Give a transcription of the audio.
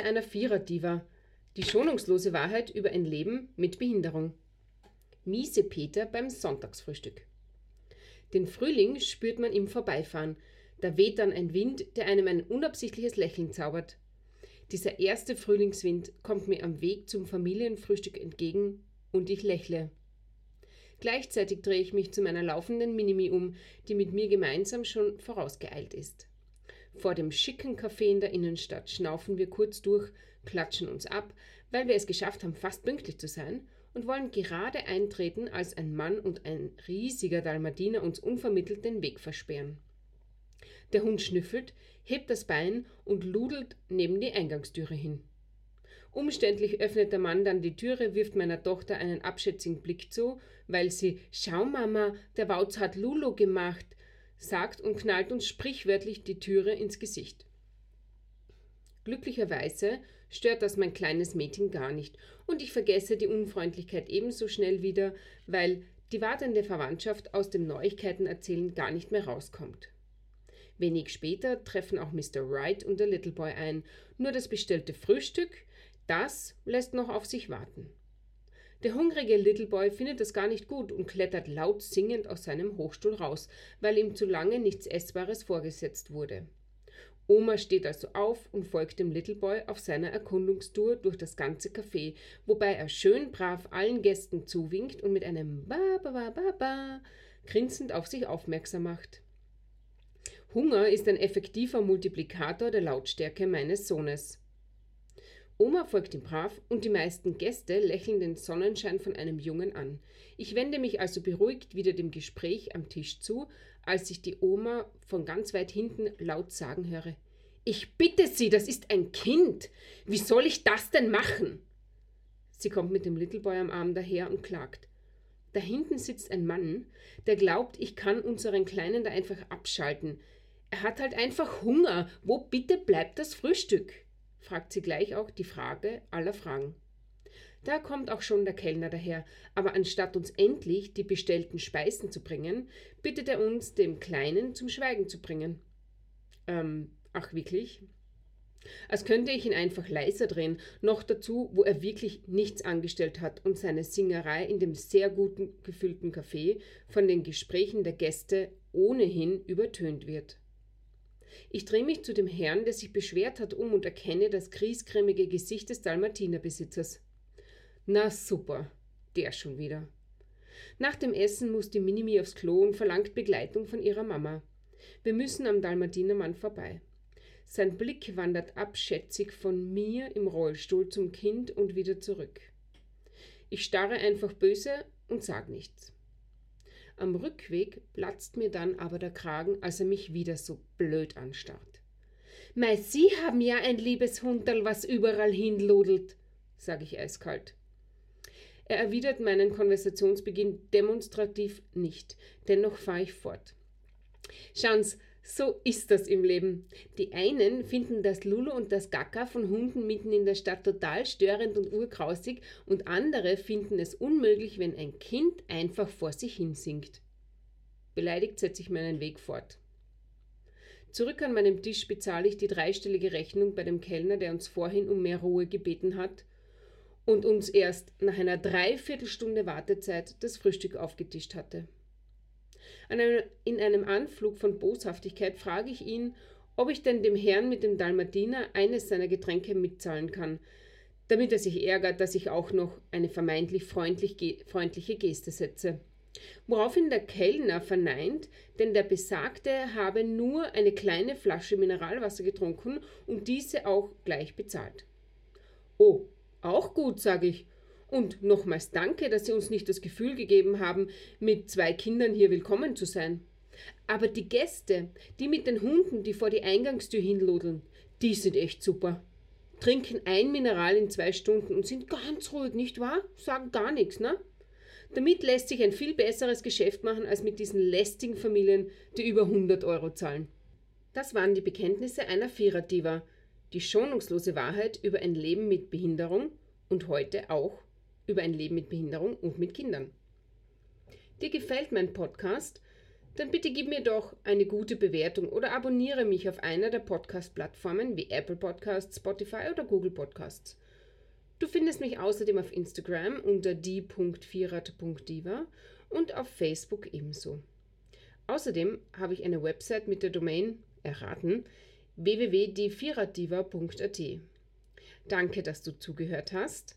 einer Vierer-Diva. Die schonungslose Wahrheit über ein Leben mit Behinderung. Miese Peter beim Sonntagsfrühstück. Den Frühling spürt man im Vorbeifahren. Da weht dann ein Wind, der einem ein unabsichtliches Lächeln zaubert. Dieser erste Frühlingswind kommt mir am Weg zum Familienfrühstück entgegen und ich lächle. Gleichzeitig drehe ich mich zu meiner laufenden Minimi um, die mit mir gemeinsam schon vorausgeeilt ist. Vor dem schicken Café in der Innenstadt schnaufen wir kurz durch, klatschen uns ab, weil wir es geschafft haben, fast pünktlich zu sein, und wollen gerade eintreten, als ein Mann und ein riesiger Dalmatiner uns unvermittelt den Weg versperren. Der Hund schnüffelt, hebt das Bein und ludelt neben die Eingangstüre hin. Umständlich öffnet der Mann dann die Türe, wirft meiner Tochter einen abschätzigen Blick zu, weil sie Schau Mama, der Wautz hat Lulu gemacht, sagt und knallt uns sprichwörtlich die Türe ins Gesicht. Glücklicherweise stört das mein kleines Mädchen gar nicht und ich vergesse die Unfreundlichkeit ebenso schnell wieder, weil die wartende Verwandtschaft aus dem Neuigkeitenerzählen gar nicht mehr rauskommt. Wenig später treffen auch Mr. Wright und der Little Boy ein, nur das bestellte Frühstück, das lässt noch auf sich warten. Der hungrige Little Boy findet das gar nicht gut und klettert laut singend aus seinem Hochstuhl raus, weil ihm zu lange nichts Essbares vorgesetzt wurde. Oma steht also auf und folgt dem Little Boy auf seiner Erkundungstour durch das ganze Café, wobei er schön brav allen Gästen zuwinkt und mit einem Ba ba ba ba ba grinsend auf sich aufmerksam macht. Hunger ist ein effektiver Multiplikator der Lautstärke meines Sohnes. Oma folgt ihm brav und die meisten Gäste lächeln den Sonnenschein von einem Jungen an. Ich wende mich also beruhigt wieder dem Gespräch am Tisch zu, als ich die Oma von ganz weit hinten laut sagen höre: Ich bitte Sie, das ist ein Kind. Wie soll ich das denn machen? Sie kommt mit dem Little Boy am Arm daher und klagt. Da hinten sitzt ein Mann, der glaubt, ich kann unseren Kleinen da einfach abschalten. Er hat halt einfach Hunger. Wo bitte bleibt das Frühstück? Fragt sie gleich auch die Frage aller Fragen. Da kommt auch schon der Kellner daher, aber anstatt uns endlich die bestellten Speisen zu bringen, bittet er uns, dem Kleinen zum Schweigen zu bringen. Ähm, ach wirklich? Als könnte ich ihn einfach leiser drehen, noch dazu, wo er wirklich nichts angestellt hat und seine Singerei in dem sehr guten gefüllten Café von den Gesprächen der Gäste ohnehin übertönt wird. Ich drehe mich zu dem Herrn, der sich beschwert hat, um und erkenne das griesgrämige Gesicht des Dalmatinerbesitzers. Na super, der schon wieder. Nach dem Essen muss die Minimi aufs Klo und verlangt Begleitung von ihrer Mama. Wir müssen am Dalmatinermann vorbei. Sein Blick wandert abschätzig von mir im Rollstuhl zum Kind und wieder zurück. Ich starre einfach böse und sag nichts. Am Rückweg platzt mir dann aber der Kragen, als er mich wieder so blöd anstarrt. Mei, Sie haben ja ein liebes Hunderl, was überall hinludelt, sage ich eiskalt. Er erwidert meinen Konversationsbeginn demonstrativ nicht, dennoch fahre ich fort. Schauen's, so ist das im Leben. Die einen finden das Lulu und das Gaga von Hunden mitten in der Stadt total störend und urkrausig und andere finden es unmöglich, wenn ein Kind einfach vor sich hin singt. Beleidigt setze ich meinen Weg fort. Zurück an meinem Tisch bezahle ich die dreistellige Rechnung bei dem Kellner, der uns vorhin um mehr Ruhe gebeten hat und uns erst nach einer Dreiviertelstunde Wartezeit das Frühstück aufgetischt hatte. In einem Anflug von Boshaftigkeit frage ich ihn, ob ich denn dem Herrn mit dem Dalmatiner eines seiner Getränke mitzahlen kann, damit er sich ärgert, dass ich auch noch eine vermeintlich freundlich, freundliche Geste setze. Woraufhin der Kellner verneint, denn der Besagte habe nur eine kleine Flasche Mineralwasser getrunken und diese auch gleich bezahlt. Oh, auch gut, sage ich, und nochmals danke, dass Sie uns nicht das Gefühl gegeben haben, mit zwei Kindern hier willkommen zu sein. Aber die Gäste, die mit den Hunden, die vor die Eingangstür hinlodeln, die sind echt super. Trinken ein Mineral in zwei Stunden und sind ganz ruhig, nicht wahr? Sagen gar nichts, ne? Damit lässt sich ein viel besseres Geschäft machen als mit diesen lästigen Familien, die über 100 Euro zahlen. Das waren die Bekenntnisse einer Viererdiva, die schonungslose Wahrheit über ein Leben mit Behinderung und heute auch über ein Leben mit Behinderung und mit Kindern. Dir gefällt mein Podcast? dann bitte gib mir doch eine gute Bewertung oder abonniere mich auf einer der Podcast-Plattformen wie Apple Podcasts, Spotify oder Google Podcasts. Du findest mich außerdem auf Instagram unter die.vierat.diva und auf Facebook ebenso. Außerdem habe ich eine Website mit der Domain erraten www.dievieratdiva.at. Danke, dass du zugehört hast